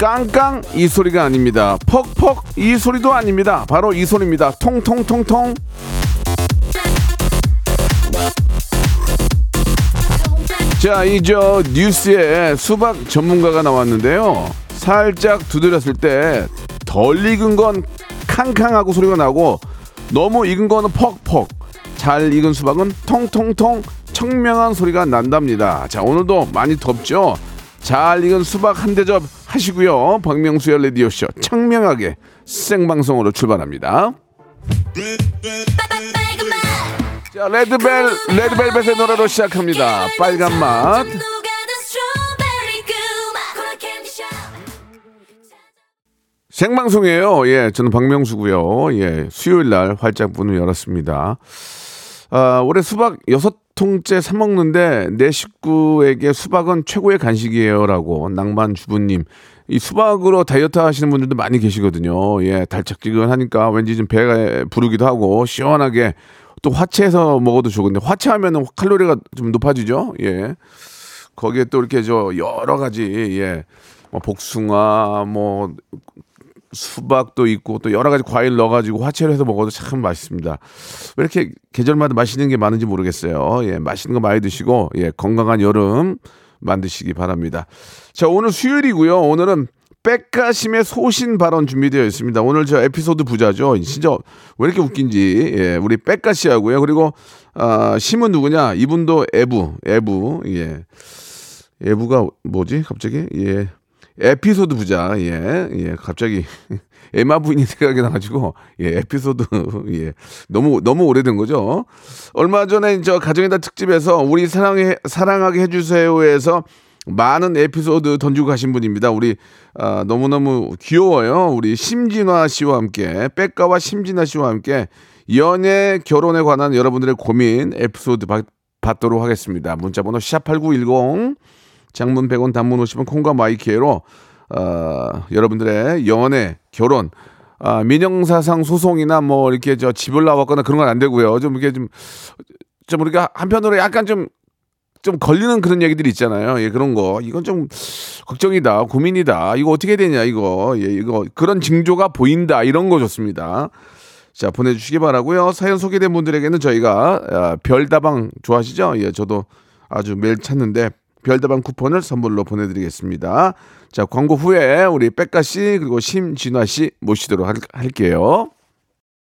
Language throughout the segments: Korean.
깡깡 이 소리가 아닙니다. 퍽퍽 이 소리도 아닙니다. 바로 이 소리입니다. 통통통통. 자, 이저 뉴스에 수박 전문가가 나왔는데요. 살짝 두드렸을 때 덜 익은 건 캉캉하고 소리가 나고 너무 익은 거는 퍽퍽. 잘 익은 수박은 통통통 청명한 소리가 난답니다. 자, 오늘도 많이 덥죠? 잘 익은 수박 한 대접 하시고요. 박명수의 라디오쇼 청명하게 생방송으로 출발합니다. 자, 레드벨, 레드벨벳의 노래로 시작합니다. 빨간 맛. 생방송이에요. 예, 저는 박명수고요. 예, 수요일 날 활짝 문을 열었습니다. 아, 올해 수박 여섯 통째 사 먹는데 내 식구에게 수박은 최고의 간식이에요라고 낭만 주부님. 이 수박으로 다이어트 하시는 분들도 많이 계시거든요. 예, 달짝지근하니까 왠지 좀 배가 부르기도 하고 시원하게 또 화채해서 먹어도 좋은데 화채하면은 칼로리가 좀 높아지죠. 예. 거기에 또 이렇게 저 여러 가지 예. 뭐 복숭아 뭐 수박도 있고 또 여러 가지 과일 넣어가지고 화채를 해서 먹어도 참 맛있습니다. 왜 이렇게 계절마다 맛있는 게 많은지 모르겠어요. 예, 맛있는 거 많이 드시고 예, 건강한 여름 만드시기 바랍니다. 자, 오늘 수요일이고요. 오늘은 백가심의 소신 발언 준비되어 있습니다. 오늘 저 에피소드 부자죠. 진짜 왜 이렇게 웃긴지 예, 우리 백가 씨하고요. 그리고 아, 심은 누구냐? 이분도 애부, 애부 예. 애부가 뭐지? 갑자기 예. 에피소드 부자, 예, 예, 갑자기 에마 부인이 생각이 나가지고 예, 에피소드 예, 너무 너무 오래된 거죠. 얼마 전에 저 가정의다 특집에서 우리 사랑해 사랑하게 해주세요에서 많은 에피소드 던지고 가신 분입니다. 우리 아, 너무 너무 귀여워요. 우리 심진화 씨와 함께 백가와 심진화 씨와 함께 연애 결혼에 관한 여러분들의 고민 에피소드 받, 받도록 하겠습니다. 문자번호 샵 8910 장문 100원 단문 50원 콩과 마이키에로 어, 여러분들의 연애, 결혼, 아, 민영사상 소송이나 뭐 이렇게 저 집을 나왔거나 그런 건 안 되고요. 좀 이렇게 좀, 좀 우리가 한편으로 약간 좀, 좀 걸리는 그런 얘기들이 있잖아요. 예, 그런 거. 이건 좀 걱정이다, 고민이다. 이거 어떻게 되냐, 이거. 예, 이거. 그런 징조가 보인다. 이런 거 좋습니다. 자, 보내주시기 바라고요 사연 소개된 분들에게는 저희가 아, 별다방 좋아하시죠? 예, 저도 아주 매일 찾는데 별다방 쿠폰을 선물로 보내드리겠습니다. 자, 광고 후에 우리 백가 씨 그리고 심진화 씨 모시도록 할, 할게요.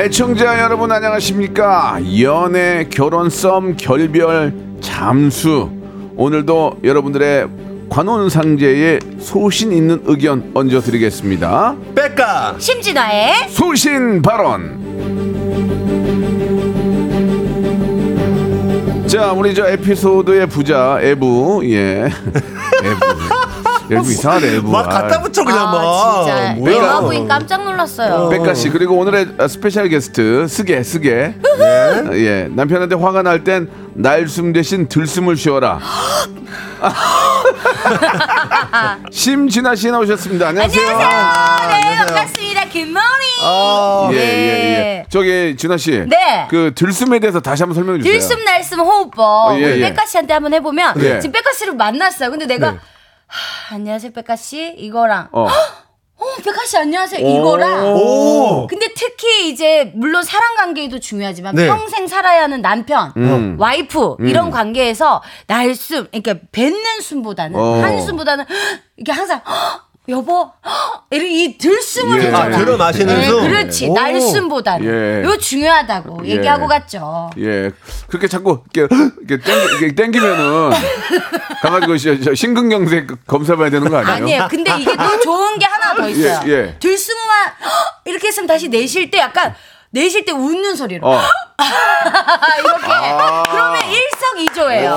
애청자 여러분 안녕하십니까? 연애, 결혼, 썸, 결별, 잠수. 오늘도 여러분들의 관혼상제에 소신 있는 의견 얹어드리겠습니다. 백가 심진화의 소신 발언. 자, 우리 저 에피소드의 부자 애부, 예, 애부, 애부 이상하네 애부. 막 갖다 붙여 그냥 막 아, 진짜 뭐야 내가 부인 깜짝 놀랐어요. 빽가 씨 그리고 오늘의 스페셜 게스트 스게 스게 예 남편한테 화가 날 땐 날숨 대신 들숨을 쉬어라 심진화 씨 나오셨습니다 안녕하세요 네, 반갑습니다. Good morning. 아, 예 예예 네. 저기 진화 씨 그 네. 들숨에 대해서 다시 한번 설명해 주세요 들숨 날숨 호흡법. 예, 우리 예. 빽가 씨한테 한번 해보면 네. 지금 빽가 씨를 만났어요. 근데 내가 네. 하, 안녕하세요 백가 씨. 이거랑. 어. 어 백가 씨 안녕하세요. 이거랑. 오. 근데 특히 이제 물론 사랑 관계도 중요하지만 네. 평생 살아야 하는 남편, 음. 와이프 이런 관계에서 날숨, 그러니까 뱉는 숨보다는 어. 한숨보다는 이게 항상 여보 이 들숨을 예. 아, 들어 마시는 네, 숨. 그렇지 오. 날숨보다는 예. 이거 중요하다고 예. 얘기하고 갔죠. 예. 그렇게 자꾸 이렇게, 이렇게 땡기, 이렇게 땡기면은 가가지고 시- 저 심근경색 검사 봐야 되는 거 아니에요? 아니에요. 근데 이게 또 좋은 게 하나 더 있어요. 예, 예. 들숨만 이렇게 했으면 다시 내쉴 때 약간 내쉴 때 웃는 소리로 어. 이렇게 그러면 일석이조예요.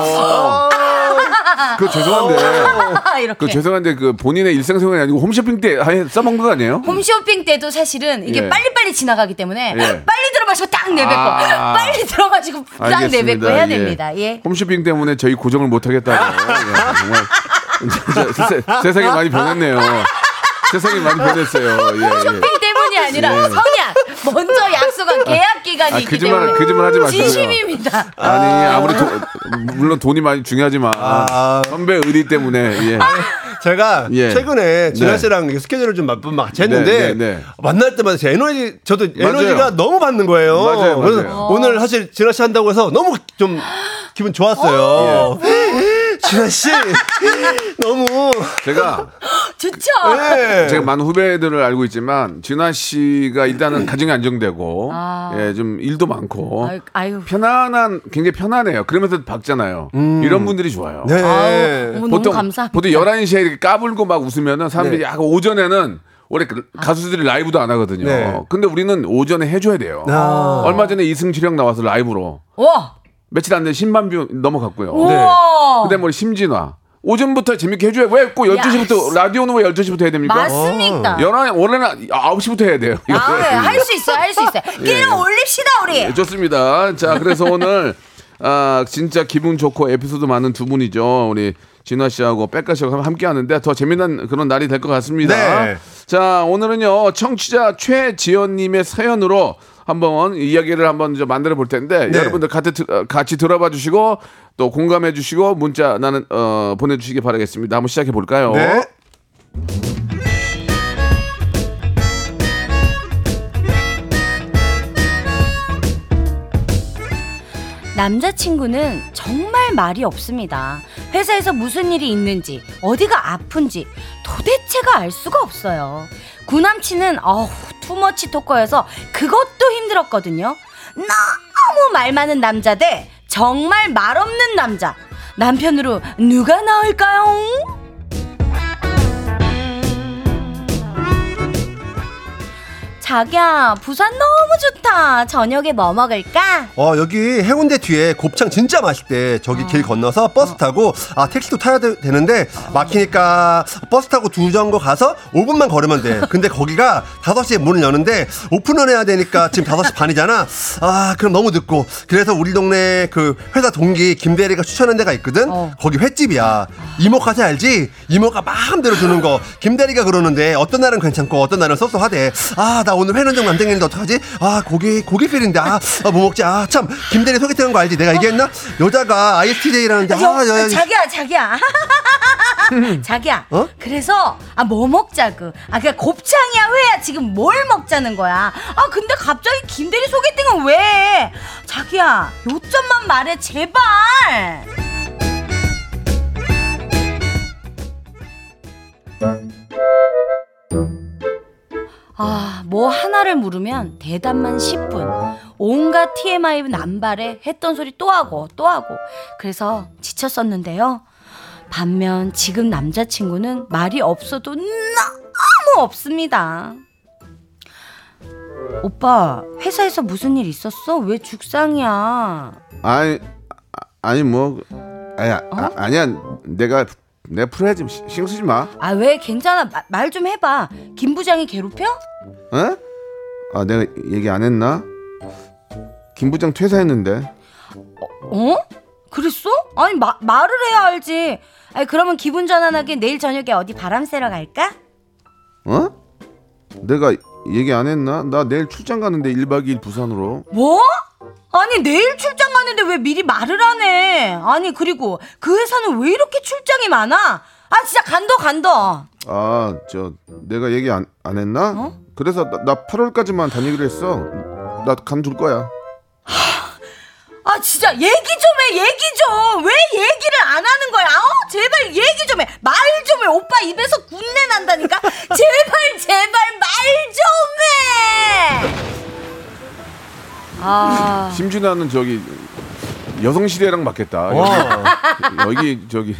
그 죄송한데. 그 죄송한데 그 본인의 일상생활이 아니고 홈쇼핑 때 아예 써먹는 거 아니에요? 홈쇼핑 때도 사실은 이게 예. 빨리빨리 지나가기 때문에 예. 빨리 들어마시고 딱 내뱉고 아. 빨리 들어가지고 딱. 내뱉고 해야 예. 됩니다. 예. 홈쇼핑 때문에 저희 고정을 못 하겠다고. 예, 정말 세- 세상이 많이 변했네요. 세상이 많이 변했어요. 예, 예. 쇼핑 때문이 아니라 예. 성향 먼저 약속한 계약 기간이 아, 있기 거짓말- 때문에 거짓말 하지 마시고요. 진심입니다. 아니 아무리 도, 물론 돈이 많이 중요하지만 아. 선배 의리 때문에 예. 제가 예. 최근에 진아 네. 씨랑 스케줄을 좀 맞- 같이 했는데 네, 네, 네. 만날 때마다 제 에너지 저도 맞아요. 에너지가 너무 받는 거예요. 맞아요, 그래서 맞아요. 오늘 사실 진아 씨 한다고 해서 너무 기분 기분 좋았어요. 진아 씨 너무 제가 좋죠. 네. 제가 많은 후배들을 알고 있지만 진아 씨가 일단은 가정이 안정되고 아. 예, 좀 일도 많고 아유, 아유. 편안한 굉장히 편안해요. 그러면서 박잖아요. 이런 분들이 좋아요. 네. 어머, 보통 너무 감사합니다. 보통 11시에 이렇게 까불고 막 웃으면은 사람들이 네. 약간 오전에는 원래 그 가수들이 라이브도 안 하거든요. 네. 근데 우리는 오전에 해줘야 돼요. 아. 얼마 전에 이승철 형 나와서 라이브로 와. 며칠 안 돼 10만 뷰 넘어갔고요. 우와. 그다음에 우리 심진화 오전부터 재밌게 해줘야 왜 꼭 12시부터 라디오는 왜 12시부터 해야 됩니까? 맞습니다. 연하 원래는 9시부터 해야 돼요. 아, 네, 할수 있어요, 할수 있어요. 끌어올립시다, 우리. 네, 좋습니다. 자, 그래서 오늘 아, 진짜 기분 좋고 에피소드 많은 두 분이죠. 우리 진화 씨하고 빽가 씨하고 함께 하는데 더 재미난 그런 날이 될 것 같습니다. 네. 자, 오늘은요. 청취자 최지연 님의 사연으로 한번 이야기를 한번 좀 만들어 볼 텐데 네. 여러분들 같이, 들- 어, 같이 들어봐 주시고 또 공감해 주시고 문자 나는 어, 보내 주시기 바라겠습니다. 한번 시작해 볼까요? 네. 남자친구는 정말 말이 없습니다. 회사에서 무슨 일이 있는지, 어디가 아픈지 도대체가 알 수가 없어요. 구남친은 어우, too much talker여서 그것도 힘들었거든요. 너무 말 많은 남자 대 정말 말 없는 남자. 남편으로 누가 나을까요? 자기야, 부산 너무 좋다. 저녁에 뭐 먹을까? 어 여기 해운대 뒤에 곱창 진짜 맛있대. 저기 길 건너서 버스 타고 아 택시도 타야 되, 는데 막히니까 버스 타고 두 정거 가서 5분만 걸으면 돼. 근데 거기가 5시에 문을 여는데 오픈을 해야 되니까 지금 5시 반이잖아. 아 그럼 너무 늦고. 그래서 우리 동네 그 회사 동기 김대리가 추천한 데가 있거든. 어. 거기 횟집이야. 이모카세 알지? 이모가 마음대로 주는 거. 김대리가 그러는데 어떤 날은 괜찮고 어떤 날은 쏘쏘하대. 아 나 오늘 회는 좀안 땡기는데 어떡하지? 아 고기 고기 필인데 아뭐 먹지? 아 참 김대리 소개팅한 거 알지? 내가 얘기했나? 여자가 ISTJ라는데 여, 아 여, 여, 자기야 자기야 자기야 어? 그래서 아 뭐 먹자그 아 그냥 곱창이야 회야 지금 뭘 먹자는 거야 아 근데 갑자기 김대리 소개팅은 왜 해? 자기야 요점만 말해 제발 아, 뭐 하나를 물으면 대답만 10분. 온갖 TMI 남발에 했던 소리 또 하고 또 하고. 그래서 지쳤었는데요. 반면 지금 남자친구는 말이 없어도 너무 없습니다. 오빠, 회사에서 무슨 일 있었어? 왜 죽상이야? 아니 아, 아니 뭐 아니, 아, 어? 아니야 내가 내가 풀어야지 신경 쓰지 마. 아, 왜 괜찮아. 말 좀 해봐. 김 부장이 괴롭혀? 어? 아 내가 얘기 안 했나? 김 부장 퇴사했는데. 어? 그랬어? 아니 마, 말을 해야 알지. 아니 그러면 기분 전환하게 내일 저녁에 어디 바람 쐬러 갈까? 어? 내가 얘기 안 했나? 나 내일 출장 가는데 1박 2일 부산으로. 뭐? 아니 내일 출장 가는데 왜 미리 말을 안 해? 아니 그리고 그 회사는 왜 이렇게 출장이 많아? 아 진짜 간도 간도. 아, 저 내가 얘기 안, 안 했나? 어? 그래서 나, 나 8월까지만 다니기로 했어. 나 간둘 거야. 아 진짜 얘기 좀 해 얘기 좀 왜 얘기를 안 하는 거야 아우 제발 얘기 좀 해 말 좀 해 오빠 입에서 군내 난다니까 제발 제발 말 좀해 아 심준아는 저기 여성 시대랑 맞겠다. 어. 여기, 여기 저기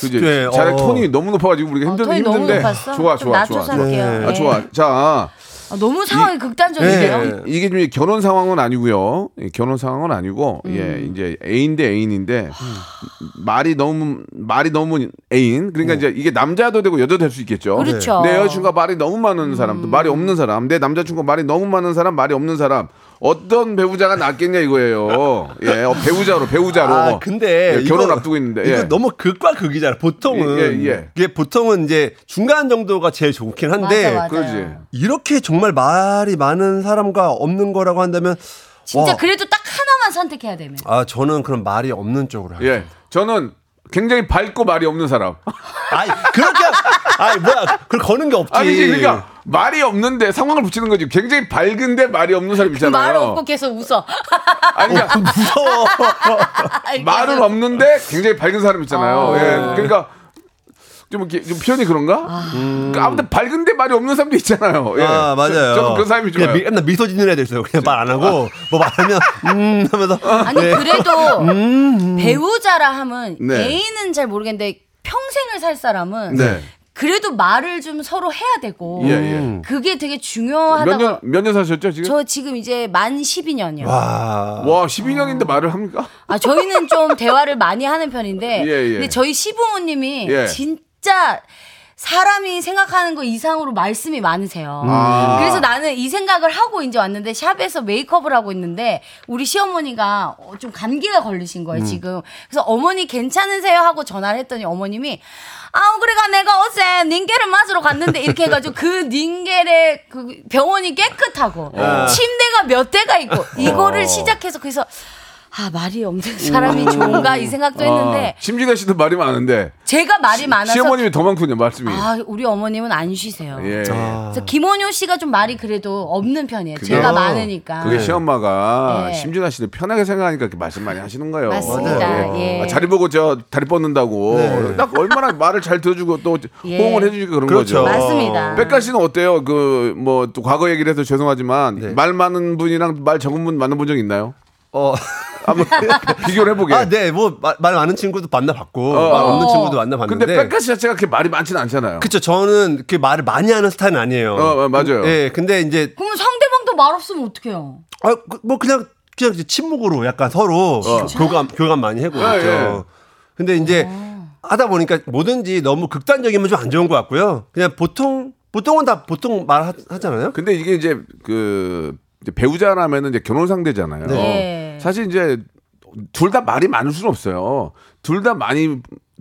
그지. 네, 잘 어. 톤이 너무 높아가지고 우리가 힘든 너무 힘든데. 좋아 좀 좋아 좋아. 네. 아 예. 좋아. 자 아, 너무 상황이 극단적이에요 네. 이게 좀 결혼 상황은 아니고요. 이 결혼 상황은 아니고 음. 예 이제 애인 대 애인인데 말이 너무 말이 너무 애인 그러니까 이제 이게 남자도 되고 여자도 될 수 있겠죠. 그렇죠. 내 여자친구가 말이 너무 많은 사람, 또 말이 없는 사람, 내 남자친구가 말이 너무 많은 사람, 말이 없는 사람 어떤 배우자가 낫겠냐 이거예요. 예, 어, 배우자로 배우자로. 아, 근데 예, 결혼 이거- 앞두고 있는데 이거 예. 너무 극과 극이잖아. 보통은 예, 예. 이게 보통은 이제 중간 정도가 제일 좋긴 한데 맞아, 맞아. 그러지. 이렇게 정말 말이 많은 사람과 없는 거라고 한다면 진짜 와, 그래도 딱 하나만 선택해야 되면 아 저는 그런 말이 없는 쪽으로 할게요. 예, 저는 굉장히 밝고 말이 없는 사람. 아니 그렇게 아니 뭐야 그걸 거는 게 없지. 아니지, 그러니까 말이 없는데 상황을 붙이는 거지. 굉장히 밝은데 말이 없는 사람 있잖아요. 말 없고 계속 웃어 아니, 그러니까 무서워. 말은 없는데 굉장히 밝은 사람 있잖아요. 어. 예, 그러니까 좀, 이렇게 좀 표현이 그런가? 그러니까 아무튼 밝은데 말이 없는 사람도 있잖아요. 예. 아 맞아요. 저, 저는 그런 사람이 그냥 좋아요. 미, 맨날 미소 짓는 애들 있어요. 그냥 말 안 하고 뭐 말하면 음 하면서 아니 네. 그래도 배우자라 하면 네. 애인은 잘 모르겠는데 평생을 살 사람은 네. 그래도 말을 좀 서로 해야 되고 예, 예. 그게 되게 몇 중요하다고 년, 몇 년 사셨죠, 지금? 저 지금 이제 만 12년이요. 와. 와, 12년인데 말을 합니까? 아 저희는 좀 대화를 많이 하는 편인데 예, 예. 근데 저희 시부모님이 예. 진짜 사람이 생각하는 거 이상으로 말씀이 많으세요. 아. 그래서 나는 이 생각을 하고 이제 왔는데 샵에서 메이크업을 하고 있는데 우리 시어머니가 어, 좀 감기가 걸리신 음. 거예요 지금. 그래서 어머니 괜찮으세요 하고 전화를 했더니 어머님이 아 그래가 내가 어제 닌게를 맞으러 갔는데 이렇게 해 가지고 그 닌겔의 그 병원이 깨끗하고 어. 침대가 몇 대가 있고 이거를 시작해서 그래서 아 말이 없는 사람이 좋은가 이 생각도 했는데 아, 심진아 씨도 말이 많은데 제가 말이 많아서 시어머님이 더 많군요, 말씀이. 아 우리 어머님은 안 쉬세요. 예. 그래서 김원효 씨가 좀 말이 그래도 없는 편이에요. 그게- 제가 어, 많으니까. 그게 시엄마가 네. 심준아 씨는 편하게 생각하니까 이렇게 말씀 많이 하시는 거예요. 맞습니다. 예. 아, 자리 보고 저 다리 뻗는다고. 네. 딱 얼마나 말을 잘 들어주고 또 예. 호응을 해주니까 그런 그렇죠. 거죠. 맞습니다. 백가 씨는 어때요? 그 뭐 또 과거 얘기를 해서 죄송하지만 네. 말 많은 분이랑 말 적은 분 만나본 적 있나요? 어. 한번 비교를 해보게. 아, 네, 뭐, 말, 말 많은 친구도 만나봤고, 어. 말 없는 친구도 만나봤는데. 근데 백가 씨 자체가 그렇게 말이 많지는 않잖아요. 그쵸, 저는 그 말을 많이 하는 스타일은 아니에요. 어, 어, 맞아요. 예, 근데 이제, 그러면 상대방도 말 없으면 어떡해요? 아, 그, 뭐, 그냥, 그냥 침묵으로 약간 서로 교감, 교감 많이 하고 예, 있죠. 예. 근데 이제, 하다 보니까 뭐든지 너무 극단적이면 좀 안 좋은 것 같고요. 그냥 보통, 보통은 다 보통 말 하, 하잖아요. 근데 이게 이제 그 이제 배우자라면은 이제 결혼 상대잖아요. 네. 사실 이제 둘 다 말이 많을 수는 없어요. 둘 다 많이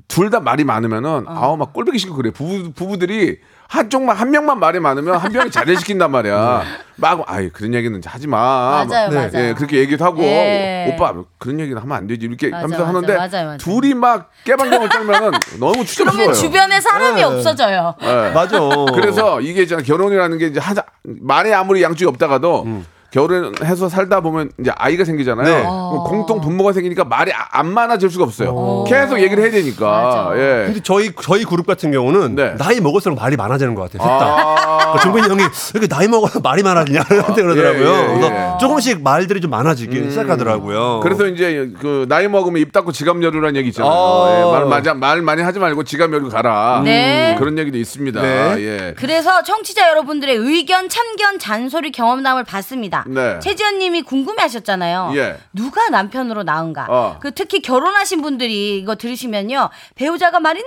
둘 다 말이 많으면은 아우 막 꼴보기 싫고 그래. 부부 부부들이 한쪽만 한 명만 말이 많으면 한 명이 잘해시킨단 말이야. 막 아이 그런 얘기는 하지 마. 맞아요, 막, 맞아요. 예, 그렇게 얘기도 하고 예. 오빠 그런 얘기는 하면 안 되지 이렇게 맞아, 하면서 맞아, 하는데 맞아요. 둘이 막 깨방정을 떨면은 너무 추접스러워요. 그러면 주변에 사람이 네. 없어져요. 예. 맞아. 그래서 이게 있잖아 결혼이라는 게 이제 하자 말이 아무리 양쪽이 없다가도 음. 결혼 해서 살다 보면 이제 아이가 생기잖아요. 네. 그럼 공통 분모가 생기니까 말이 아- 안 많아질 수가 없어요. 계속 얘기를 해야 되니까. 맞아. 예. 근데 저희, 저희 그룹 같은 경우는 네. 나이 먹을수록 말이 많아지는 것 같아요. 셋 다. 아, 정근이 형이 이렇게 나이 먹어서 말이 많아지냐 한테 그러더라고요. 예, 예, 예. 그래서 조금씩 말들이 좀 많아지기 시작하더라고요. 그래서 이제 그 나이 먹으면 입 닫고 지갑 열으라는 얘기 있잖아요. 아. 예, 말, 맞아, 말 많이 하지 말고 지갑 열고 가라. 네. 그런 얘기도 있습니다. 네. 예. 그래서 청취자 여러분들의 의견, 참견, 잔소리, 경험담을 받습니다. 네. 최지연 님이 궁금해 하셨잖아요. 예. 누가 남편으로 나은가? 어. 그 특히 결혼하신 분들이 이거 들으시면요, 배우자가 말이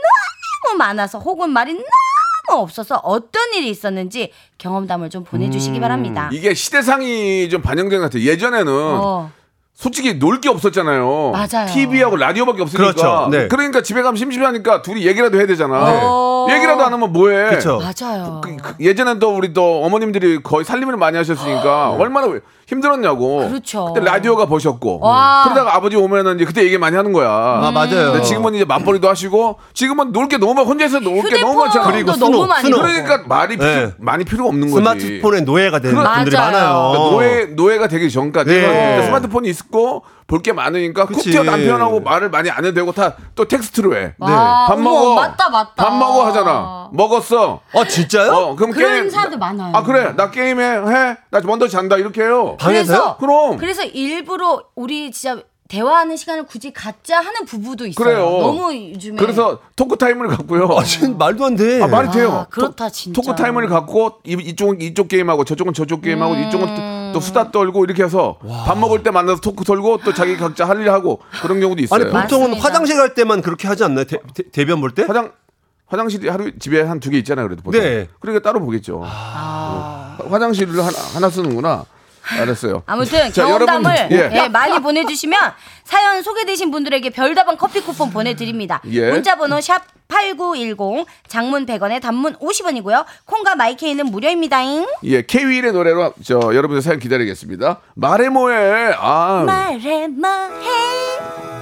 너무 많아서 혹은 말이 너무 없어서 어떤 일이 있었는지 경험담을 좀 보내주시기 바랍니다. 이게 시대상이 좀 반영된 것 같아요. 예전에는 어. 솔직히 놀 게 없었잖아요. 맞아요. TV하고 라디오밖에 없으니까. 그렇죠. 네. 그러니까 집에 가면 심심하니까 둘이 얘기라도 해야 되잖아. 어. 얘기라도 안 하면 뭐해? 그쵸. 맞아요. 그, 그 예전엔 또 우리 또 어머님들이 거의 살림을 많이 하셨으니까 얼마나 힘들었냐고. 그렇죠. 그때 라디오가 보셨고. 와. 그러다가 아버지 오면은 이제 그때 얘기 많이 하는 거야. 아, 맞아요. 근데 지금은 이제 맞벌이도 하시고 지금은 놀 게 너무 많 혼자서 놀 게 너무 많잖아. 그리고 휴대폰도 너무 많이. 보고. 그러니까 말이 네. 필요, 많이 필요가 없는 거지. 스마트폰의 노예가 되는 그럼- 분들이 맞아요. 많아요. 그러니까 노예 노예가 되기 전까지는 네. 그러니까 스마트폰이 있고 볼 게 많으니까 쿡 그치. 튀어 남편하고 말을 많이 안 해도 되고 다 또 텍스트로 해. 와, 밥 어머, 먹어. 맞다, 맞다. 밥 먹어 하잖아. 먹었어. 어, 진짜요? 어, 그럼 그런 게임 사람들 많아요. 아 그래 나 게임해 해. 나 먼저 잔다 이렇게 해요. 방에서요? 그럼. 그래서 일부러 우리 진짜 대화하는 시간을 굳이 갖자 하는 부부도 있어요. 그래요. 너무 요즘에 그래서 토크 타임을 갖고요. 아, 진 말도 안 돼. 아, 말이 돼요. 아, 그렇다, 토- 진짜. 토크 타임을 갖고 이- 이쪽은 이쪽 게임하고 저쪽은 저쪽 게임하고 음. 이쪽은 또, 또 수다 떨고 이렇게 해서 밥 먹을 때 만나서 토크 털고 또 자기 각자 할 일 하고 그런 경우도 있어요. 아니, 보통은 맞습니다. 화장실 갈 때만 그렇게 하지 않나요? 대, 대, 대변 볼 때? 화장 화장실이 하루 집에 한 두 개 있잖아요. 그래도 보통. 네. 그러니까 따로 보겠죠. 아. 어, 화장실을 하나, 하나 쓰는구나. 알았어요. 아무튼 자, 경험담을 여러분, 예. 예, 많이 보내주시면 사연 소개되신 분들에게 별다방 커피 쿠폰 보내드립니다. 예. 문자번호 샵 8910 장문 100원에 단문 50원이고요. 콩과 마이케이는 무료입니다잉. 예, K-윌의 노래로 저 여러분들 사연 기다리겠습니다. 말해 뭐해. 아. 말해 뭐해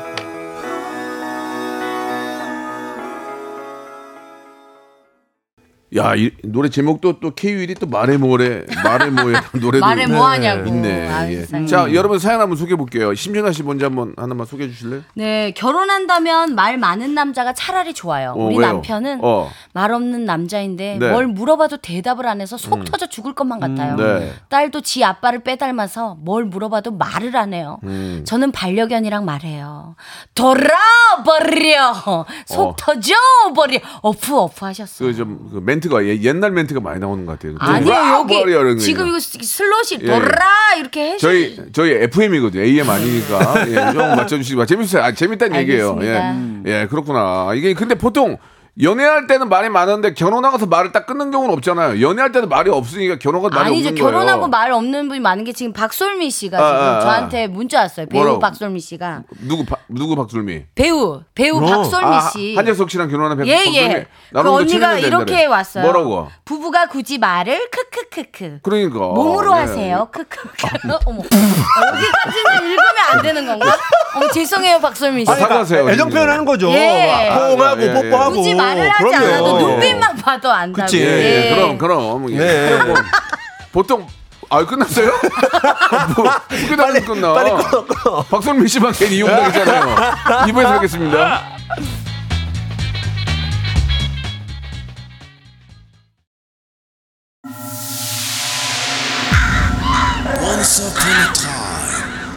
야, 이 노래 제목도 또 K-윌이 또 말해 뭐래. 말해 뭐해. 노래도 말해 뭐 하냐고. 있네. 아, 예. 자, 여러분 사연 한번 소개해 볼게요. 심준아 씨 먼저 한번 하나만 소개해 주실래요? 네, 결혼한다면 말 많은 남자가 차라리 좋아요. 어, 우리 왜요? 남편은 어. 말 없는 남자인데 네. 뭘 물어봐도 대답을 안 해서 속 터져 죽을 것만 같아요. 네. 딸도 지 아빠를 빼닮아서 뭘 물어봐도 말을 안 해요. 음. 저는 반려견이랑 말해요. 돌아버려! 속 어. 터져 버려! 어프 어프 하셨어요. 그좀 그 멘트 가 예- 옛날 멘트가 많이 나오는 것 같아요. 아니에요, 여기 돌아버려, 이런 거. 지금 이거 슬롯이 예. 돌아! 이렇게 해 저희 저희 FM이거든요. AM 아니니까 예, 좀 맞춰주시기 바랍니다. 재밌어요. 아, 재밌다는 얘기예요. 예, 알겠습니다. 예, 그렇구나. 이게 근데 보통 연애할 때는 말이 많은데 결혼하고서 말을 딱 끊는 경우는 없잖아요. 연애할 때도 말이 없으니까 결혼하고 말이 아니죠. 없는 거예요. 결혼하고 말 없는 분이 많은 게 지금 박솔미 씨가 아, 지금 아, 아. 저한테 문자 왔어요. 배우 뭐라고? 박솔미 씨가. 누구 박- 누구 박술미? 배우 배우 어. 박솔미 아, 씨. 한재석 씨랑 결혼한 백 예, 박술미. 예. 그 언니가 이렇게 낸다래. 왔어요. 뭐라고? 부부가 굳이 말을 크크크크. 그러니까 몸으로 예. 하세요. 크크크. 어머. 여기까지는 읽으면 안 되는 건가? 어머 죄송해요 박솔미 씨. 아, 사과하세요. 애정 표현하는 거죠. 예. 막 포옹하고 예, 예, 예. 뽀뽀하고. 굳이 말을 하지 그럼요. 않아도 눈빛만 봐도 안다고. 그치. 예, 예. 예. 그럼 그럼 예. 네. 그럼 뭐, 보통 아 끝났어요? 뭐, 끝나면 끝나. 빨리 끊어, 끊어. 박선미 씨만 괜히 이용당했잖아요. 2부에서 뵙겠습니다.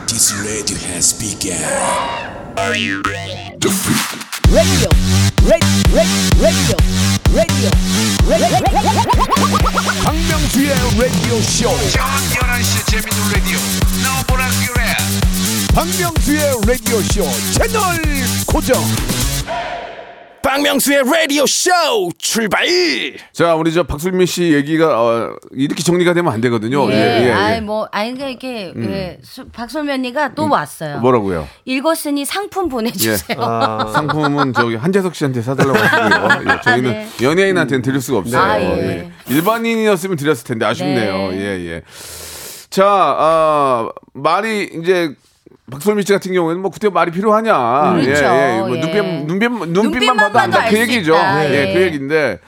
Once upon a time, this radio has begun. 박명수의 라디오 쇼. 저녁 11시 재밌는 라디오. 너보라 그래. 박명수의 라디오 쇼 채널 고정. 박명수의 라디오 쇼 출발. 자, 우리 저 박술미 씨 얘기가 어, 이렇게 정리가 되면 안 되거든요. 예, 아이 뭐 아니 그러니까 이렇게 음. 예, 언니가 또 왔어요. 뭐라고요? 읽었으니 상품 보내주세요. 아, 상품은 저기 한재석 씨한테 사달라고 하시고요. 예, 저희는 네. 연예인한테는 드릴 수가 없어요. 아, 예. 예. 일반인이었으면 드렸을 텐데 아쉽네요. 네. 예, 예. 자, 아, 말이 이제 박솔미 씨 같은 경우에는 뭐 그때 말이 필요하냐. 그렇죠. 예, 예. 뭐 예. 눈빛, 눈빛, 눈빛만 눈빛만 봐도 안다. 그 얘기죠. 예, 예. 그 얘기인데.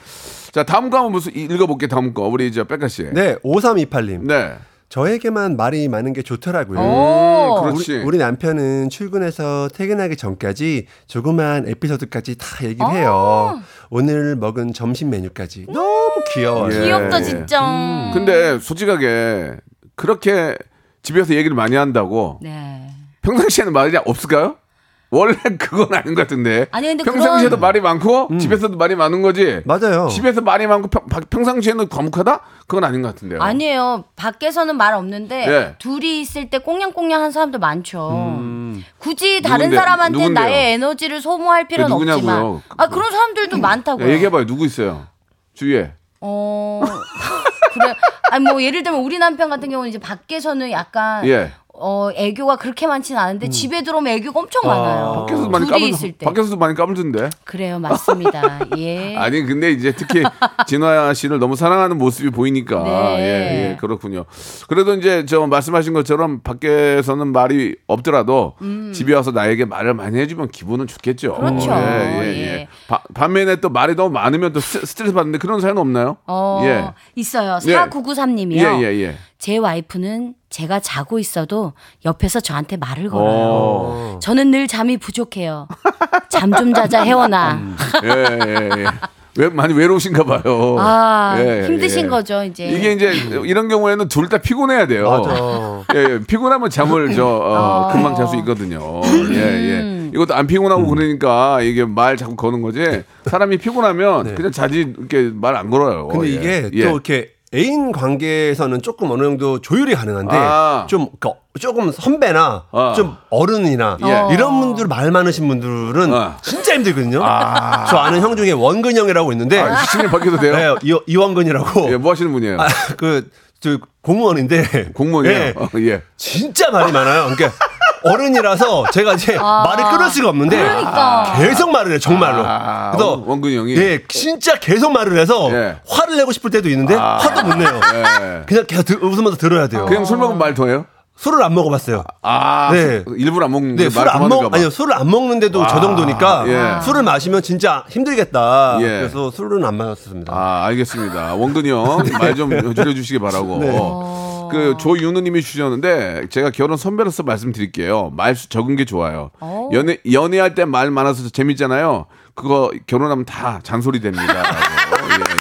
자, 다음 거 한번 무슨 읽어볼게요. 다음 거. 우리 이제 백가 씨. 네, 5328님. 네. 저에게만 말이 많은 게 좋더라고요. 오. 음, 그렇지. 우리, 우리 남편은 출근해서 퇴근하기 전까지 조그만 에피소드까지 다 얘기를 어. 해요. 오늘 먹은 점심 메뉴까지 너무 귀여워요. 예. 귀엽다 진짜. 근데 솔직하게 그렇게 집에서 얘기를 많이 한다고 네. 평상시에는 말이 없을까요? 원래 그건 아닌 것 같은데. 아니, 근데 평상시에도 그런- 말이 많고 집에서도 말이 많은 거지. 맞아요. 집에서 말이 많고 평, 평상시에는 과묵하다? 그건 아닌 것 같은데요. 아니에요. 밖에서는 말 없는데 예. 둘이 있을 때 꽁냥꽁냥한 사람도 많죠. 굳이 다른 누군데? 사람한테 누군데요? 나의 에너지를 소모할 필요는? 없지만 아 그런 사람들도 많다고요. 야, 얘기해봐요. 누구 있어요? 주위에. 어 그래. 아니 뭐 예를 들면 우리 남편 같은 경우는 이제 밖에서는 약간 예. 어, 어, 애교가 그렇게 많지는 않은데 집에 들어오면 애교가 엄청 많아요. 밖에서도 많이 까불 있을 때. 밖에서도 많이 까불던데. 그래요, 맞습니다. 예. 아니 근데 이제 특히 진화 씨를 너무 사랑하는 모습이 보이니까 네. 예, 예 그렇군요. 그래도 이제 저 말씀하신 것처럼 밖에서는 말이 없더라도 집에 와서 나에게 말을 많이 해주면 기분은 좋겠죠. 음. 그렇죠. 예, 예, 예. 예. 바- 반면에 또 말이 너무 많으면 또 스- 스트레스 받는데 그런 사연 없나요? 어, 예. 있어요. 예. 4993님이요. 예, 예, 예. 제 와이프는 제가 자고 있어도 옆에서 저한테 말을 걸어요. 어. 저는 늘 잠이 부족해요. 잠 좀 자자 혜원아. 예, 예, 예. 왜 많이 외로우신가 봐요. 아, 예, 힘드신 예. 거죠, 이제. 이게 이제 이런 경우에는 둘 다 피곤해야 돼요. 맞아. 예, 예. 피곤하면 잠을 저 어, 금방 잘 수 있거든요. 예, 예. 이것도 안 피곤하고 그러니까 이게 말 자꾸 거는 거지. 사람이 피곤하면 그냥 자지 이렇게 말 안 걸어요. 근데 예. 이게 예. 또 이렇게 애인 관계에서는 조금 어느 정도 조율이 가능한데 아. 좀 그, 조금 선배나 아. 좀 어른이나 예. 이런 분들 말 많으신 분들은 아. 진짜 힘들거든요. 저 아는 형 중에 원근 형이라고 있는데 아, 시간이 바뀌어도 돼요? 네, 이, 이원근이라고 예, 뭐 하시는 분이에요? 아, 그저 공무원인데 공무원이에요. 예, 어, 예. 진짜 말이 많아요. 그러니까 어른이라서 제가 이제 말을 끊을 수가 없는데 그러니까. 계속 말을 해요 정말로. 아, 그래서 원- 원근이 형이? 예 진짜 계속 말을 해서 예. 화를 내고 싶을 때도 있는데 아. 화도 못 내요. 예. 그냥 계속 들- 웃으면서 들어야 돼요. 그냥 술 먹으면 말 더해요? 술을 안 먹어봤어요. 아, 네. 술- 일부러 안 먹는 네, 말 술을 안 그만할까 먹, 봐. 아니요, 술을 안 먹는데도 저 정도니까 예. 술을 마시면 진짜 힘들겠다. 예. 그래서 술은 안 마셨습니다. 아, 알겠습니다. 원근이 형, 말좀 줄여주시기 바라고. 네. 그 조윤우님이 주셨는데 제가 결혼 선배로서 말씀드릴게요. 말 수 적은 게 좋아요. 연애 연애할 때 말 많아서 재밌잖아요. 그거 결혼하면 다 잔소리 됩니다.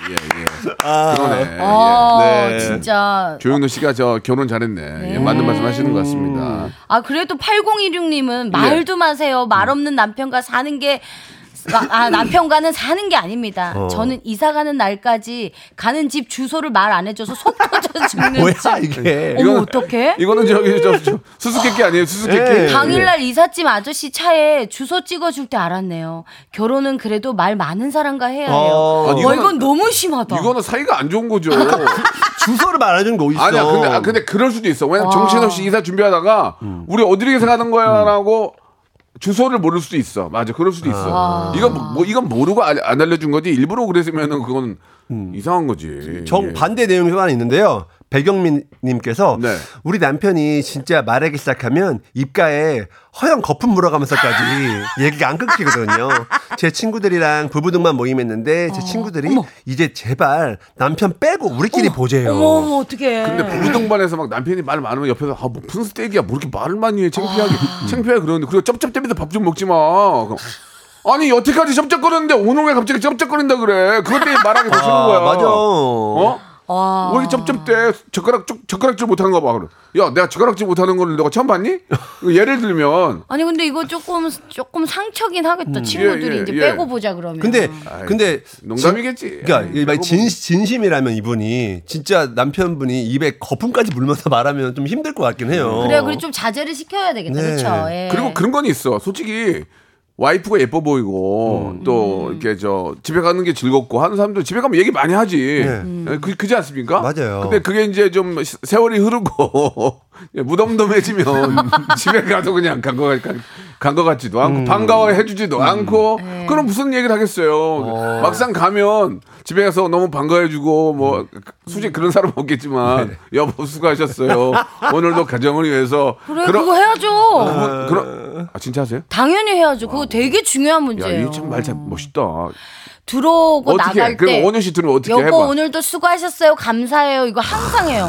예, 예, 예. 그러네. 아, 예. 네. 진짜. 조윤우 씨가 저 결혼 잘했네. 예, 맞는 말씀 하시는 것 같습니다. 아, 그래도 8016님은 말도 마세요. 말 없는 남편과 사는 게 아, 아, 남편과는 사는 게 아닙니다. 저는 이사 가는 날까지 가는 집 주소를 말 안 해줘서 속 터져 죽는 뭐야 줄. 이게? 어머 어떡해? 이거는 저기 저, 저 수수께끼 아니에요? 수수께끼. 예. 당일날 이삿짐 아저씨 차에 주소 찍어줄 때 알았네요. 결혼은 그래도 말 많은 사람과 해야 해요. 어. 아니, 와, 이거는- 이건 너무 심하다. 이거는 사이가 안 좋은 거죠. 주소를 말해주는 거 어딨어? 아니야, 근데, 아, 근데 그럴 수도 있어. 왜냐면 정신없이 아. 이사 준비하다가 우리 어디로 이사 가는 거야? 라고 주소를 모를 수도 있어. 맞아, 그럴 수도 있어. 이건 뭐, 뭐 이건 모르고 알- 안 알려준 거지. 일부러 그랬으면은 그건 이상한 거지. 정 예. 반대 내용이 하나 있는데요. 백영민님께서 네. 우리 남편이 진짜 말하기 시작하면 입가에 허영 거품 물어가면서까지 얘기가 안 끊기거든요. 제 친구들이랑 부부등만 모임했는데 제 친구들이 이제 제발 남편 빼고 우리끼리 보재요. 어머 어머 어떡해. 근데 부부동반에서 막 남편이 말 많으면 옆에서 아, 뭐 무슨 스테이크야. 뭐 이렇게 말을 많이 해. 창피하게. 창피하게 그러는데. 그리고 쩝쩝대면서 밥 좀 먹지 마. 그럼 아니, 여태까지 쩝쩝거렸는데 오늘 왜 갑자기 쩝쩝거린다 그래. 그것 때문에 말하기 더 싫은 거야. 아, 맞아. 어? 와. 왜 이렇게 쩝쩝대? 젓가락, 쪽- 젓가락질 못하는 거 봐. 그래. 야, 내가 젓가락질 못하는 걸 너가 처음 봤니? 예를 들면. 아니 근데 이거 조금 조금 상처긴 하겠다. 친구들이 예, 예, 이제 예. 빼고 보자 그러면. 근데 근데 농담이겠지. 그러니까 아이, 이 진, 진심이라면 이분이 진짜 남편분이 입에 거품까지 물면서 말하면 좀 힘들 것 같긴 해요. 그래요. 그리고 좀 자제를 시켜야 되겠다. 네. 그렇죠. 예. 그리고 그런 건 있어. 솔직히 와이프가 예뻐 보이고 음. 또 이렇게 저 집에 가는 게 즐겁고 하는 사람들 집에 가면 얘기 많이 하지. 음. 예, 그, 그지 않습니까? 맞아요. 근데 그게 이제 좀 시- 세월이 흐르고 예, 무덤덤해지면 집에 가도 그냥 간거 간거 같지도 않고 반가워해 주지도 않고 네. 그럼 무슨 얘기를 하겠어요. 막상 가면 집에 가서 너무 반가워해 주고 뭐 솔직히 그런 사람 없겠지만 여보 수고하셨어요. 오늘도 가정을 위해서 그래 그런- 그거 해야죠. 그분- 그런 아 진짜 하세요? 당연히 해야죠. 그거 되게 중요한 야, 문제예요. 이참말참 멋있다. 들어오고 어떻게? 나갈 그럼 때 원효 씨 들으면 어떻게 여보 해봐? 오늘도 수고하셨어요. 감사해요. 이거 항상 해요.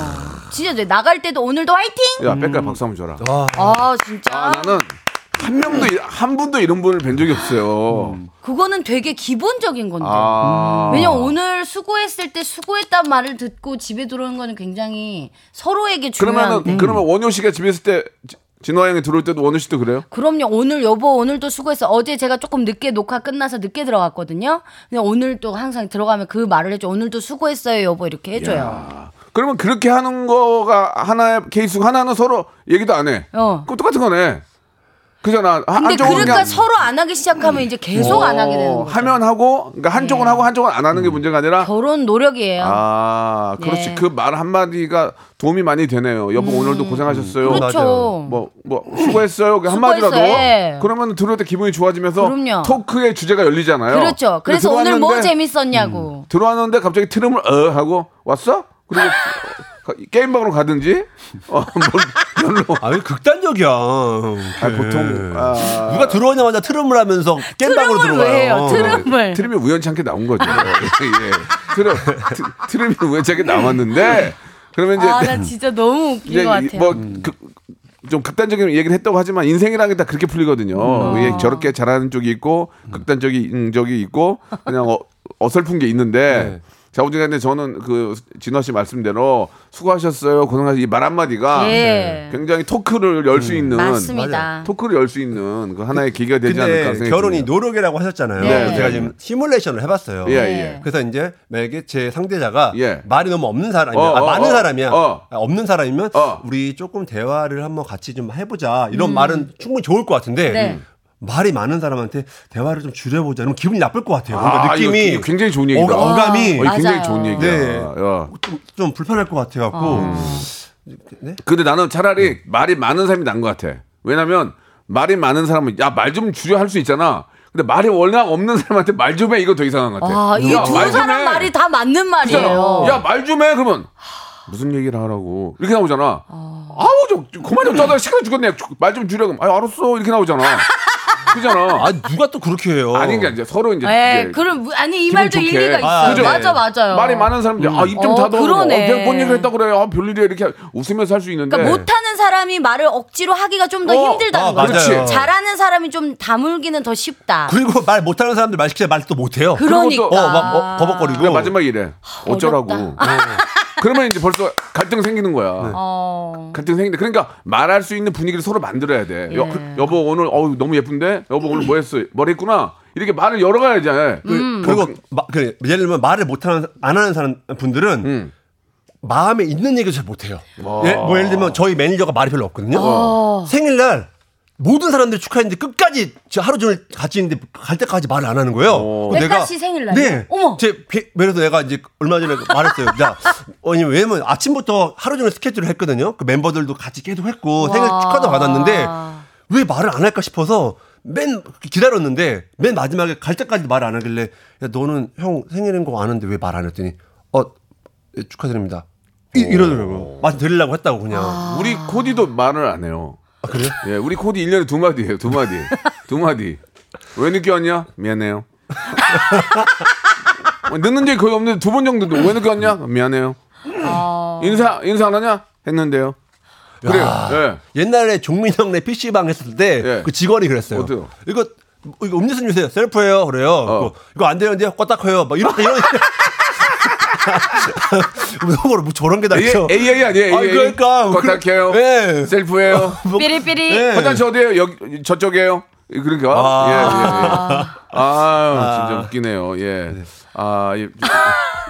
진짜 돼. 나갈 때도 오늘도 화이팅. 야, 백가 박수 한번 줘라. 아 진짜. 아, 나는 한 명도 이- 한 분도 이런 분을 뵌 적이 없어요. 그거는 되게 기본적인 건데. 아. 왜냐 면 오늘 수고했을 때 수고했단 말을 듣고 집에 들어오는 거는 굉장히 서로에게 중요한데. 그러면은 그러면 원효 씨가 집에 있을 때 지- 진화 형이 들어올 때도 원효 씨도 그래요? 그럼요. 오늘 여보 오늘도 수고했어. 어제 제가 조금 늦게 녹화 끝나서 늦게 들어갔거든요. 근데 오늘 또 항상 들어가면 그 말을 해줘. 오늘도 수고했어요, 여보 이렇게 해줘요. 아, 그러면 그렇게 하는 거가 하나의 케이스고 하나는 서로 얘기도 안 해. 어. 그럼 똑같은 거네. 그잖아. 한- 근데 그러니까 그냥 서로 안 하기 시작하면 이제 계속 안 하게 되는 어, 거죠. 하면 하고, 그러니까 한쪽은 네. 하고 한쪽은 안 하는 게 문제가 아니라 결혼 노력이에요. 아, 그렇지. 네. 그말 한마디가 도움이 많이 되네요. 여보, 오늘도 고생하셨어요. 그렇죠. 맞아요. 뭐, 뭐, 수고했어요. 그 한마디라도. 수고했어요. 예. 그러면 들을 때 기분이 좋아지면서 그럼요. 토크의 주제가 열리잖아요. 그렇죠. 그래서 오늘 뭐 재밌었냐고. 들어왔는데 갑자기 트름을 어 하고 왔어? 그리고 가- 게임방으로 가든지 어, 뭘 별로 아, 왜 극단적이야. 아, 보통 아, 누가 들어오자마자 트름을 하면서. 왜 해요? 트름을. 트림이 우연찮게 나온 거죠. 예. 트름 트- 트림이 우연찮게 나왔는데 그러면 이제 아, 나 진짜 너무 웃긴 이제 것 같아요. 뭐 그, 좀 극단적인 얘기를 했다고 하지만 인생이라는 게 다 그렇게 풀리거든요. 음. 예, 저렇게 잘하는 쪽이 있고 극단적인 적이 있고 그냥 어, 어설픈 게 있는데 네. 자오지간에 저는 그 진화 씨 말씀대로 수고하셨어요 고생하시 이말 한마디가 예. 굉장히 토크를 열 수 있는 맞습니다. 토크를 열 수 있는 그 하나의 계기가 되지 않을까 생각이 결혼이 듭니다. 노력이라고 하셨잖아요. 네. 제가 지금 시뮬레이션을 해봤어요. 예, 네. 예. 그래서 이제 만약에 제 상대자가 예. 말이 너무 없는 사람이면 어, 아, 어, 많은 어, 사람이야 어. 아, 없는 사람이면 어. 우리 조금 대화를 한번 같이 좀 해보자 이런 말은 충분히 좋을 것 같은데 음. 네. 말이 많은 사람한테 대화를 좀 줄여보자 이러면 기분이 나쁠 것 같아요. 뭔가 아, 느낌이 이거 굉장히 좋은 얘기다. 어, 감이 어, 이거 굉장히. 좋은 얘기야. 네. 야. 좀, 좀 불편할 것 같아 갖고 근데 나는 차라리 말이 많은 사람이 난 것 같아. 왜냐면 말이 많은 사람은 야 말 좀 줄여 할 수 있잖아. 근데 말이 워낙 없는 사람한테 말 좀 해 이거 더 이상한 것 같아. 아, 이게 야, 두 말좀 사람 해. 말이 다 맞는 말이에요. 야 말 좀 해 그러면 무슨 얘기를 하라고 이렇게 나오잖아. 아우 좀 그만 좀 떠다 시간 죽었네. 말 좀 줄여 그럼. 아 알았어 이렇게 나오잖아. 그잖아. 아 누가 또 그렇게 해요? 아니 그러니까 이제 서로 이제 에 이게 그럼 무- 아니 이 말도 좋게. 일리가 아, 있어요. 그죠? 맞아 맞아요. 말이 많은 사람들 아입 좀 어, 닫아. 그러네. 어, 별 얘기를 했다 그래. 아 별일이야 이렇게 웃으면서 할 수 있는데. 그러니까 못하는 사람이 말을 억지로 하기가 좀더 어, 힘들다는 아, 거죠. 잘하는 사람이 좀 다물기는 더 쉽다. 그리고 말 못하는 사람들 말 시키자 말또 못해요. 그러니까. 어, 막 어, 버벅거리고. 왜 마지막에 이래? 어쩌라고. 그러면 이제 벌써 갈등 생기는 거야. 어. 갈등 생기는데 그러니까 말할 수 있는 분위기를 서로 만들어야 돼. 여, 예. 여보 오늘 어우 너무 예쁜데 여보 오늘 뭐 했어? 머리 했구나. 이렇게 말을 열어가야지. 음. 그리고 마, 그, 예를 들면 말을 못하는 안 하는 사람 분들은 음. 마음에 있는 얘기도 잘 못해요. 어. 예, 뭐 예를 들면 저희 매니저가 말이 별로 없거든요. 어. 생일날 모든 사람들이 축하했는데 끝까지 저 하루 종일 같이 있는데 갈 때까지 말을 안 하는 거예요. 어. 그래서 백가 씨 생일날요? 네. 어머. 제 배- 그래서 내가 이제 얼마 전에 말했어요. 야, 아니 왜냐면 아침부터 하루 종일 스케줄을 했거든요. 그 멤버들도 같이 계속 했고 생일 축하도 받았는데 왜 말을 안 할까 싶어서 맨 기다렸는데 맨 마지막에 갈 때까지 말 안 하길래 야 너는 형 생일인 거 아는데 왜 말 안 했더니 어 예, 축하드립니다. 이, 이러더라고요. 말씀드리려고 했다고 그냥. 우리 코디도 말을 안 해요. 아, 그래요? 예, 우리 코디 1년에 두 마디예요. 두 마디. 두 마디. 왜 늦게 왔냐? 미안해요. 뭐 늦는 적이 거의 없는데 두 번 정도 왜 늦게 왔냐? 미안해요. 어. 인사 인사 안 하냐? 했는데요. 그래요. 예. 옛날에 종민형네 PC방 했을 때 예. 그 직원이 그랬어요. 어때요? 이거 이거 음료수 주세요. 셀프예요. 그래요. 어. 이거, 이거 안 되는데요. 껐다 커요. 막 이런 이런 뭐뭐 저런 게다 있어. AA 아니에요? 아. 그러니까. 껐다켜요. 예. 셀프예요. 삐리삐리. 예. 화장실 어디에요? 여기 저쪽이에요. 그러니까 아. 예, 예, 예. 아, 진짜 웃기네요. 예. 아, 예.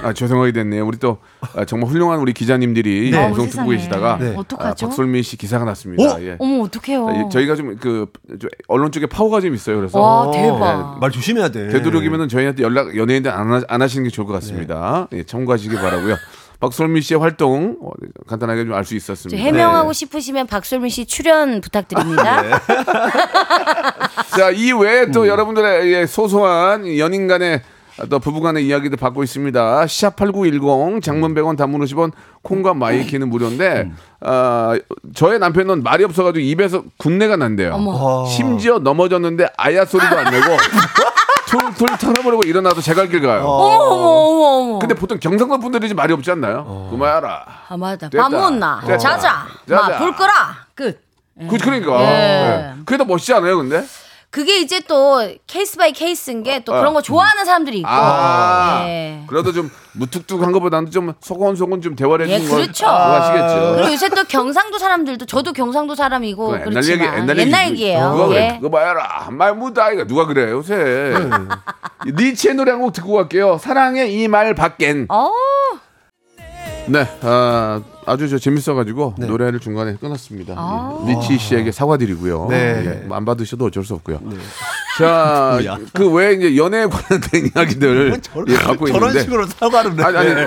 아, 죄송하게 됐네요. 우리 또 아, 정말 훌륭한 우리 기자님들이 네. 방송 어머, 듣고 세상에. 계시다가 네. 어떡하죠? 아, 박솔민 씨 기사가 났습니다. 어? 예. 어머 어떡해요. 자, 이- 저희가 좀그 언론 쪽에 파워가 좀 있어요. 그래서 와 대박. 말 조심해야 돼. 되도록이면은 저희한테 연락 연예인들 안, 하, 안 하시는 게 좋을 것 같습니다. 예, 참고하시기 바라고요. 박솔민 씨의 활동 어, 간단하게 좀 알수저 있었습니다. 해명하고 네. 싶으시면 박솔민 씨 출연 부탁드립니다. 자, 이 외에 또 여러분들의 예, 소소한 연인 간의 또 부부 간의 이야기도 받고 있습니다. 샵8910 장문 100원 단문 50원 콩과 마이K는 무료인데 아, 저의 남편은 말이 없어가지고 입에서 군내가 난대요. 어머. 심지어 넘어졌는데 아야 소리도 안 내고 툴툴 털어버리고 일어나도 제갈길 가요. 어머 어머. 근데 보통 경상도 분들이 말이 없지 않나요? 그만하라. 아 맞아. 됐다. 밥 묵나. 됐다. 자자. 자자. 막 불 끄라. 끝. 그, 그러니까. 예. 예. 더 멋있지 않아요, 근데? 그게 이제 또 case by case인 게 또 어. 그런 거 좋아하는 사람들이 있고. 아, 예. 그래도 좀 무뚝뚝한 것보다는 좀 소곤소곤 좀 대화를 예, 해주는 걸 그렇죠. 좋아하시겠죠. 그리고 요새 또 경상도 사람들도 저도 경상도 사람이고 그거 옛날 얘기, 옛날, 옛날 얘기. 얘기예요. 그거, 예. 그거 봐야라. 말 못다 이가 누가 그래 요새. 리치의 노래 한 곡 듣고 갈게요. 사랑해 이 말 밖엔. 어, 네, 아, 아주 저 재밌어가지고 노래를 중간에 끊었습니다. 예. 리치 씨에게 사과드리고요. 네. 예, 뭐안 받으셔도 어쩔 수 없고요. 자, 그 외에 이제 연애에 관련된 이야기들 예, 갖고 저런 있는데. 식으로 사과를 해. 아니, 아니,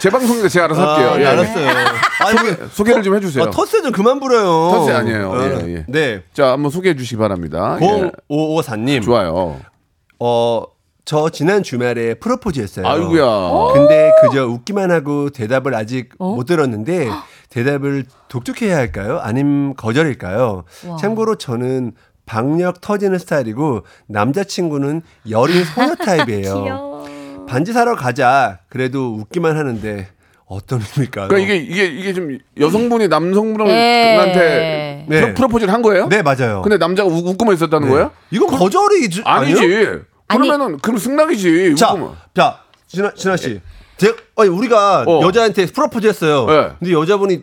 제 방송인데 제가 알아서 할게요. 아, 예. 네, 알았어요. 아니, 소개, 소개를 좀 해주세요. 아, 텃세 좀 그만 부려요. 텃세 아니에요. 어, 예, 예. 네. 자, 한번 소개해 주시기 바랍니다. 예. 0554님. 좋아요. 어, 저 지난 주말에 프로포즈 했어요. 아이고야. 근데 그저 웃기만 하고 대답을 아직 못 들었는데 대답을 독특해야 할까요? 아님 거절일까요? 참고로 저는 박력 터지는 스타일이고 남자친구는 여린 소녀 타입이에요. 반지 사러 가자. 그래도 웃기만 하는데 어떤 의미일까요? 그러니까 이게 이게 이게 좀 여성분이 예. 남성분한테 네. 프로, 프로포즈를 한 거예요? 네, 맞아요. 근데 남자가 웃, 웃고만 있었다는 거예요? 이건 거절이 아니지. 아니에요? 그러면은 그럼 승낙이지. 자, 웃고만. 자, 진아, 진아 씨. 제, 아니, 우리가 어. 여자한테 프로포즈 했어요. 네. 근데 여자분이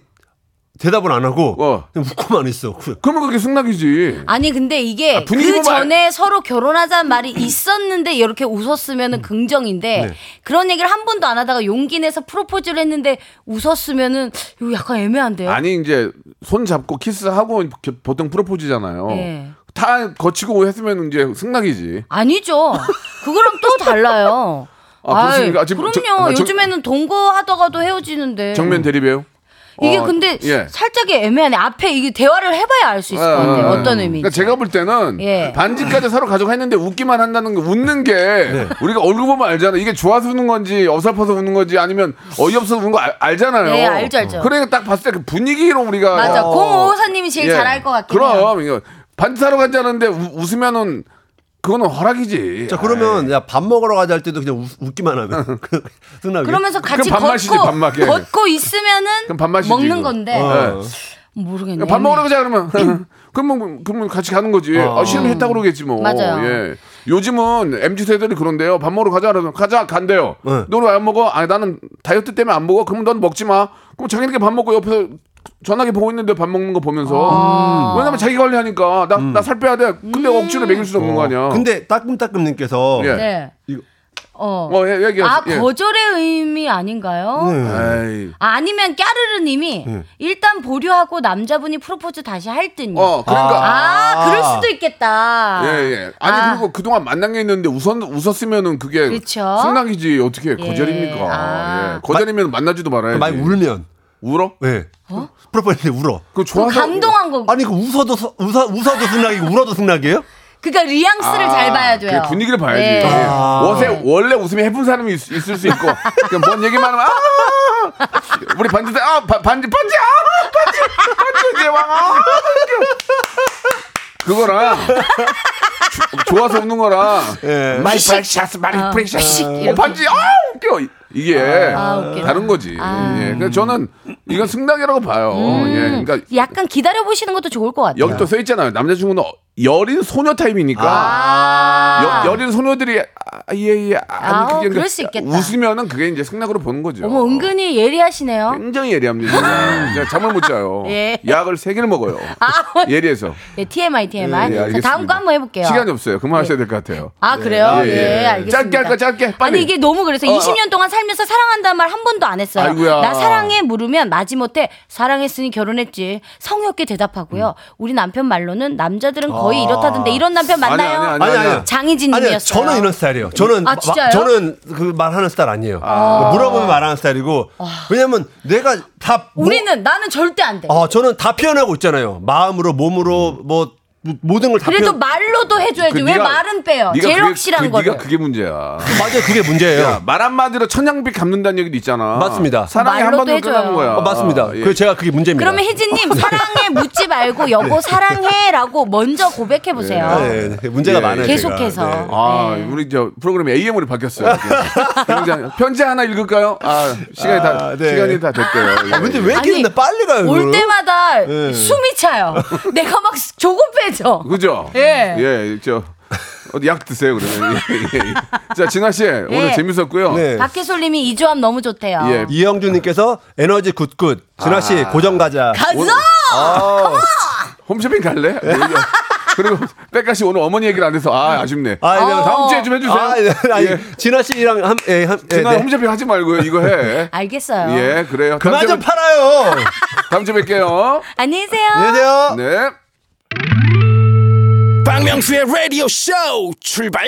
대답을 안 하고 어. 그냥 웃고만 있어. 그- 그러면 그게 승낙이지. 아니 근데 이게 아, 그 보면 전에 서로 결혼하자는 말이 있었는데 이렇게 웃었으면은 긍정인데 네. 그런 얘기를 한 번도 안 하다가 용기 내서 프로포즈를 했는데 웃었으면은 이거 약간 애매한데요. 아니 이제 손 잡고 키스하고 겨- 보통 프로포즈잖아요. 예. 다 거치고 했으면 이제 승낙이지. 아니죠. 그거랑 또 달라요. 아, 그렇습니까? 아, 지금 그럼요. 저- 아, 저- 요즘에는 동거하다가도 헤어지는데. 정면 대립이에요? 이게 어, 근데 예. 살짝이 애매하네. 앞에 이게 대화를 해봐야 알 수 있을 것 같아요. 어떤 의미인지. 그러니까 제가 볼 때는 예. 반지까지 사러 가져가 했는데 웃기만 한다는 게 웃는 게 네. 우리가 얼굴 보면 알잖아. 이게 좋아서 웃는 건지 어설퍼서 웃는 건지 아니면 어이없어서 웃는 거 알, 알잖아요. 네, 알죠, 알죠. 그러니까 딱 봤을 때그 분위기로 우리가 맞아. 어, 공오사님이 제일 예. 잘알것 같긴 해요. 그럼 이거 않는데 우- 웃으면은 그거는 허락이지. 자, 그러면 야, 밥 먹으러 가자 할 때도 그냥 웃, 웃기만 하면. 그, 승낙이. 그러면서 같이 그럼 반맛이지, 걷고. 예. 걷고 있으면은 그럼 반맛이지, 먹는 이거. 건데 어. 모르겠네. 밥 먹으러 가자 그러면 그러면 그러면 같이 가는 거지. 아, 싫으면 했다 그러겠지 뭐. 맞아요. 예. 요즘은 mz 세대들이 그런데요. 밥 먹으러 가자 그러면 가자 간대요. 네. 너는 왜 안 먹어? 아니 나는 다이어트 때문에 안 먹어. 그러면 넌 먹지 마. 그럼 자기네끼리 밥 먹고 옆에서 전화기 보고 있는데 밥 먹는 거 보면서 왜냐면 자기 관리하니까 나 나살 빼야 돼. 근데 억지로 먹일 수 없는 거 아니야. 근데 따끔따끔님께서 예. 네. 이거- 어. 어 예, 얘기하세요. 아 예. 거절의 의미 아닌가요? 에이. 아, 아니면 까르르님이 일단 보류하고 남자분이 프로포즈 다시 할 듯요. 어 그러니까 아, 그럴 수도 있겠다. 예, 예. 아니, 아. 그리고 그동안 만난 게 있는데 웃었, 웃었으면은 그게 그쵸. 승낙이지. 어떻게 거절입니까? 아. 예. 거절이면 만나지도 말아야지. 많이 울면. 울어? 예. 프로포즈 때 울어. 그그 좋아서 감동한 거. 아니, 그 웃어도, 서- 웃어, 웃어도 승낙이고 울어도 승낙이에요? 그러니까 뉘앙스를 잘 봐야 돼요. 그 분위기를 봐야지. 네. 아. 원래, 원래 웃으면 헤픈 사람이 있, 을 수 있고, 그냥 뭔 얘기만 하면, 아! 우리 반지, 아, 바- 반지, 반지, 아! 반지, 반지, 제왕, 아! 그거랑, 조- 좋아서 웃는 거랑, 예. my precious, my 아, precious. 어, 반지, 아! 웃겨. 이게 아. 다른 거지. 아. 예. 그래서 저는 이건 승낙이라고 봐요. 예. 그러니까 약간 기다려 보시는 것도 좋을 것 같아요. 여기 또 써 있잖아요. 남자친구는 여린 소녀 타입이니까. 아. 여, 여린 소녀들이 아, 예, 예. 아니, 아, 그게 그럴 수 있겠다. 웃으면은 그게 이제 승낙으로 보는 거죠. 어머 은근히 예리하시네요. 굉장히 예리합니다. 제가. 잠을 못 자요. 예. 약을 세 개를 먹어요. 아, 예리해서. 예, TMI TMI. 예, 자, 알겠습니다. 다음 거 한번 해볼게요. 시간이 없어요. 그만하셔야 될 것 같아요. 아 그래요? 예, 예, 예. 알겠습니다. 짧게 할까, 짧게? 빨리. 아니 이게 너무 그래서 어, 어. 20년 동안 살면서 사랑한다는 말 한 번도 안 했어요. 아이고야. 나 사랑해 물으면 마지못해 사랑했으니 결혼했지 성의 없게 대답하고요. 음. 우리 남편 말로는 남자들은 거의 이렇다던데 이런 남편 맞나요? 아니, 아니, 아니, 아니. 아니. 장희진님이었어요. 아니요, 저는 이런 스타일이에요. 저는 아, 진짜요? 마- 저는 그 말하는 스타일 아니에요. 물어보면 말하는 스타일이고 왜냐면 내가 다 뭐- 우리는 나는 절대 안 돼. 어, 저는 다 표현하고 있잖아요. 마음으로 몸으로 뭐 모- 모든 걸 다 그래도 표현. 말로도 해줘야지. 그 왜 네가- 말은 빼요? 네가 제일 그게- 확실한 그, 거를. 네가 그게 문제야. 맞아요, 그게 문제예요. 야, 말 한마디로 천냥빛 갚는다는 얘기도 있잖아. 맞습니다. 사랑이 한 해줘요. 끝나는 거야. 어, 맞습니다. 예. 그 제가 그게 문제입니다. 그러면 혜진님 사랑해 묻지 말고 여보 사랑해라고 먼저 고백해 보세요. 네, 네, 문제가 예. 많아요. 계속해서. 네. 아, 네. 우리 저 프로그램 AM으로 바뀌었어요. 굉장히 편지 하나 읽을까요? 아, 시간이 다 아, 네. 시간이 다 됐대요. 예. 아, 근데 왜 이렇게 아니, 빨리 가요? 올? 때마다 네. 숨이 차요. 내가 막 조급해져. 그죠? 예. 예, 저 어디 약 드세요 그러면. 예, 예. 자, 진아 씨 오늘 예. 재밌었고요. 네. 박혜솔님이 이 조합 너무 좋대요. 예. 이영준님께서 에너지 good good 진아 씨 고정 가자. 가자. 홈쇼핑 갈래? 뭐 얘기- 그리고 백가씨 오늘 어머니 얘기를 안 해서 아 아쉽네. 아, 네. 다음 주에 좀 해주세요. 아, 네. 아니, 예. 진아 씨랑 한, 예, 한, 예, 지난 네. 홈쇼핑 하지 말고요. 이거 해. 알겠어요. 예, 그래요. 그만 좀 다음 주에, 팔아요. 다음 주에 뵐게요. 안녕히 계세요. 안녕하세요. 네. 박명수의 라디오 쇼 출발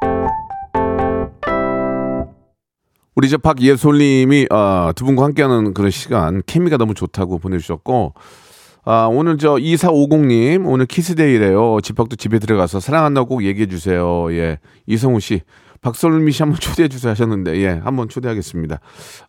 우리 저 박예솔님이 아, 두 분과 함께하는 그런 시간 케미가 너무 좋다고 보내주셨고 아, 오늘 저 2450님 오늘 키스데이래요. 집합도 집에 들어가서 사랑한다고 꼭 얘기해 주세요. 예, 이성우 씨. 박솔미 씨 한번 초대해 주세요 하셨는데 예 한번 초대하겠습니다.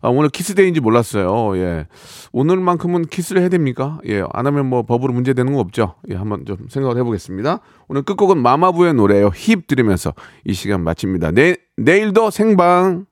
아, 오늘 키스데이인지 몰랐어요. 예 오늘만큼은 키스를 해야 됩니까? 예 안 하면 뭐 법으로 문제 되는 거 없죠. 예 한번 좀 생각을 해보겠습니다. 오늘 끝곡은 마마무의 노래요. 힙 들으면서 이 시간 마칩니다. 네 내일도 생방.